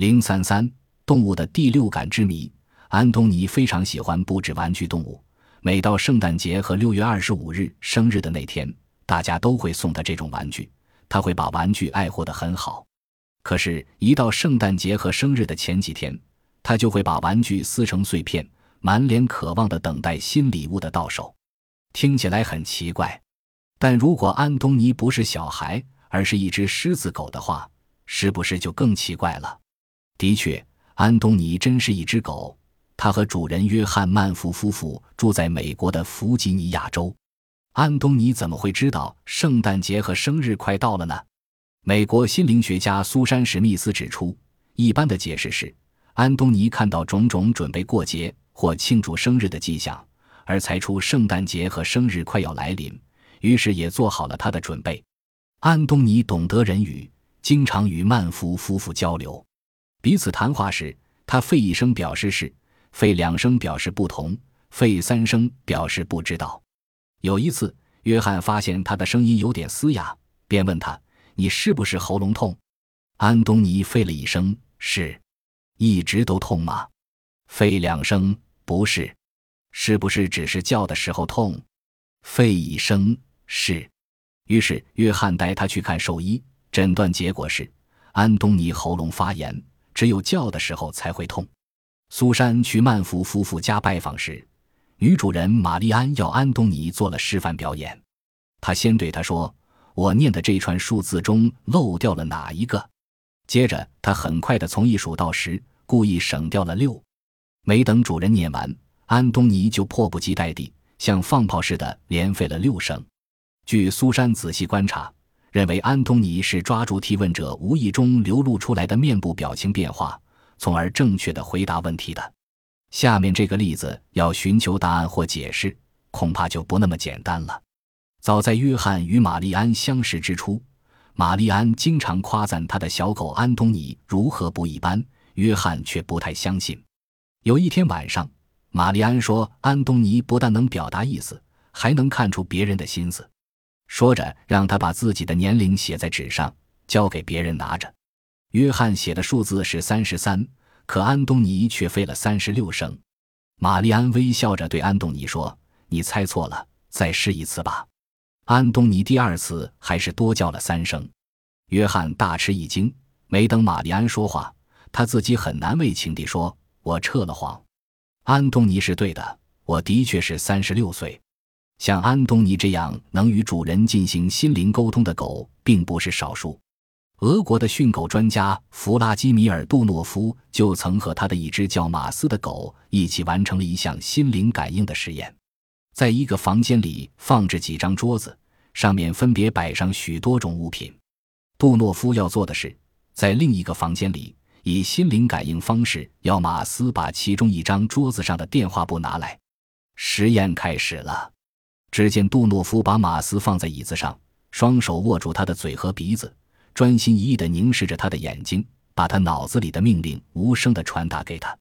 零三三，动物的第六感之谜。安东尼非常喜欢布置玩具动物。每到圣诞节和六月二十五日生日的那天，大家都会送他这种玩具。他会把玩具爱护得很好。可是，一到圣诞节和生日的前几天，他就会把玩具撕成碎片，满脸渴望地等待新礼物的到手。听起来很奇怪，但如果安东尼不是小孩，而是一只狮子狗的话，是不是就更奇怪了？的确，安东尼真是一只狗。他和主人约翰·曼福夫妇住在美国的弗吉尼亚州。安东尼怎么会知道圣诞节和生日快到了呢？美国心灵学家苏珊·史密斯指出，一般的解释是，安东尼看到种种准备过节或庆祝生日的迹象，而猜出圣诞节和生日快要来临，于是也做好了他的准备。安东尼懂得人语，经常与曼福夫妇交流。彼此谈话时，他吠一声表示是，吠两声表示不同，吠三声表示不知道。有一次，约翰发现他的声音有点嘶哑，便问他。你是不是喉咙痛？安东尼吠了一声，是，一直都痛吗？吠两声，不是，是不是只是叫的时候痛？吠一声，是。于是约翰带他去看兽医，诊断结果是安东尼喉咙发炎，只有叫的时候才会痛。苏珊去曼福夫妇家拜访时，女主人玛丽安要安东尼做了示范表演，她先对他说。我念的这串数字中漏掉了哪一个？接着，他很快的从一数到十，故意省掉了六。没等主人念完，安东尼就迫不及待地像放炮似的连吠了六声。据苏珊仔细观察，认为安东尼是抓住提问者无意中流露出来的面部表情变化，从而正确的回答问题的。下面这个例子要寻求答案或解释，恐怕就不那么简单了。早在约翰与玛丽安相识之初，玛丽安经常夸赞他的小狗安东尼如何不一般，约翰却不太相信。有一天晚上，玛丽安说：“安东尼不但能表达意思，还能看出别人的心思。”说着，让他把自己的年龄写在纸上，交给别人拿着。约翰写的数字是三十三，可安东尼却费了三十六声。玛丽安微笑着对安东尼说：“你猜错了，再试一次吧。”安东尼第二次还是多叫了三声，约翰大吃一惊。没等玛丽安说话，他自己很难为情地说：“我撤了谎，安东尼是对的，我的确是三十六岁。像安东尼这样能与主人进行心灵沟通的狗并不是少数。俄国的训狗专家弗拉基米尔·杜诺夫就曾和他的一只叫马斯的狗一起完成了一项心灵感应的实验。”在一个房间里放置几张桌子，上面分别摆上许多种物品。杜诺夫要做的是，在另一个房间里以心灵感应方式，要马斯把其中一张桌子上的电话簿拿来。实验开始了。只见杜诺夫把马斯放在椅子上，双手握住他的嘴和鼻子，专心一意地凝视着他的眼睛，把他脑子里的命令无声地传达给他。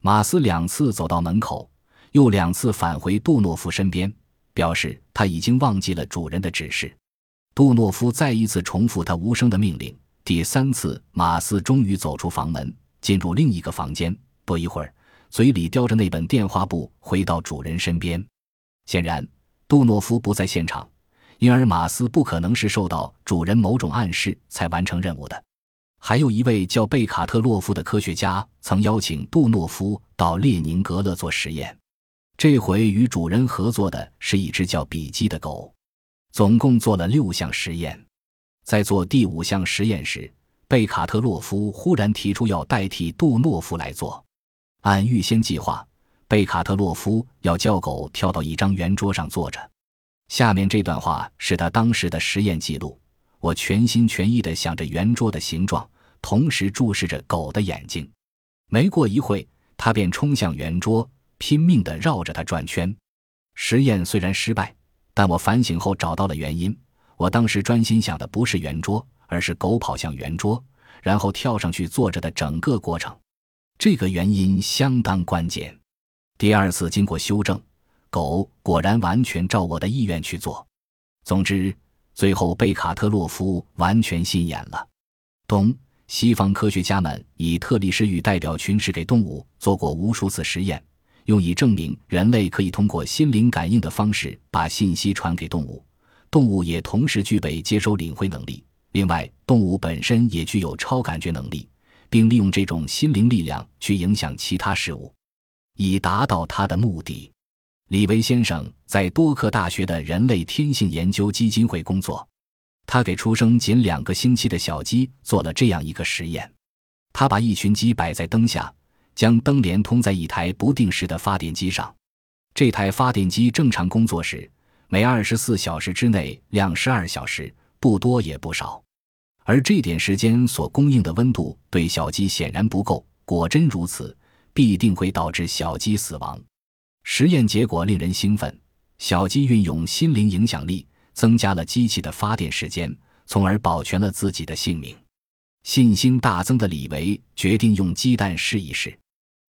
马斯两次走到门口。又两次返回杜诺夫身边，表示他已经忘记了主人的指示。杜诺夫再一次重复他无声的命令。第三次，马斯终于走出房门，进入另一个房间。不一会儿，嘴里叼着那本电话簿，回到主人身边。显然，杜诺夫不在现场，因而马斯不可能是受到主人某种暗示才完成任务的。还有一位叫贝卡特洛夫的科学家曾邀请杜诺夫到列宁格勒做实验。这回与主人合作的是一只叫比基的狗，总共做了六项实验。在做第五项实验时，贝卡特洛夫忽然提出要代替杜诺夫来做。按预先计划，贝卡特洛夫要叫狗跳到一张圆桌上坐着。下面这段话是他当时的实验记录：我全心全意地想着圆桌的形状，同时注视着狗的眼睛。没过一会，他便冲向圆桌。拼命地绕着它转圈，实验虽然失败，但我反省后找到了原因。我当时专心想的不是圆桌，而是狗跑向圆桌，然后跳上去坐着的整个过程。这个原因相当关键。第二次经过修正，狗果然完全照我的意愿去做。总之，最后贝卡特洛夫完全心眼了。东！西方科学家们以特立施语代表群式给动物做过无数次实验，用以证明人类可以通过心灵感应的方式把信息传给动物，动物也同时具备接收领会能力。另外，动物本身也具有超感觉能力，并利用这种心灵力量去影响其他事物，以达到它的目的。李维先生在多克大学的人类天性研究基金会工作，他给出生仅两个星期的小鸡做了这样一个实验：他把一群鸡摆在灯下，将灯连通在一台不定时的发电机上。这台发电机正常工作时，每二十四小时之内亮十二小时，不多也不少。而这点时间所供应的温度对小鸡显然不够。果真如此，必定会导致小鸡死亡。实验结果令人兴奋，小鸡运用心灵影响力，增加了机器的发电时间，从而保全了自己的性命。信心大增的李维决定用鸡蛋试一试，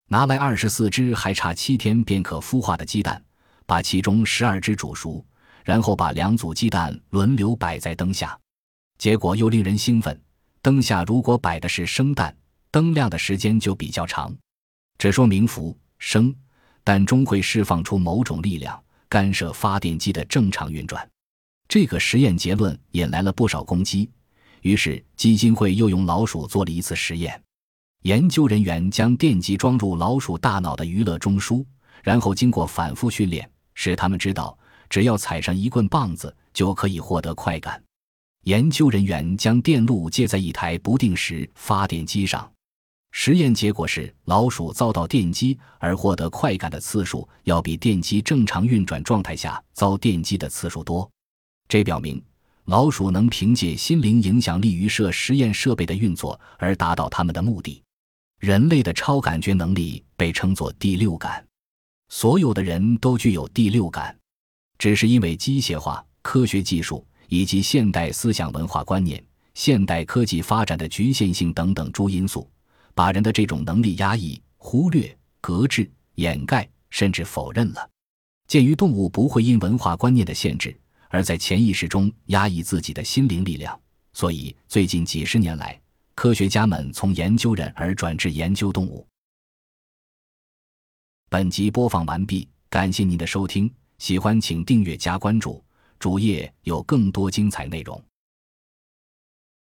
拿来二十四只还差七天便可孵化的鸡蛋，把其中十二只煮熟，然后把两组鸡蛋轮流摆在灯下。结果又令人兴奋，灯下如果摆的是生蛋，灯亮的时间就比较长，这说明氟生。但终会释放出某种力量，干涉发电机的正常运转。这个实验结论引来了不少攻击，于是基金会又用老鼠做了一次实验。研究人员将电极装入老鼠大脑的娱乐中枢，然后经过反复训练，使他们知道只要踩上一棍棒子就可以获得快感。研究人员将电路接在一台不定时发电机上。实验结果是，老鼠遭到电击而获得快感的次数，要比电机正常运转状态下遭电击的次数多。这表明，老鼠能凭借心灵影响力于设实验设备的运作而达到他们的目的。人类的超感觉能力被称作第六感，所有的人都具有第六感，只是因为机械化、科学技术以及现代思想文化观念、现代科技发展的局限性等等诸因素。把人的这种能力压抑、忽略、搁置、掩盖，甚至否认了。鉴于动物不会因文化观念的限制而在潜意识中压抑自己的心灵力量，所以最近几十年来，科学家们从研究人而转至研究动物。本集播放完毕，感谢您的收听，喜欢请订阅加关注，主页有更多精彩内容。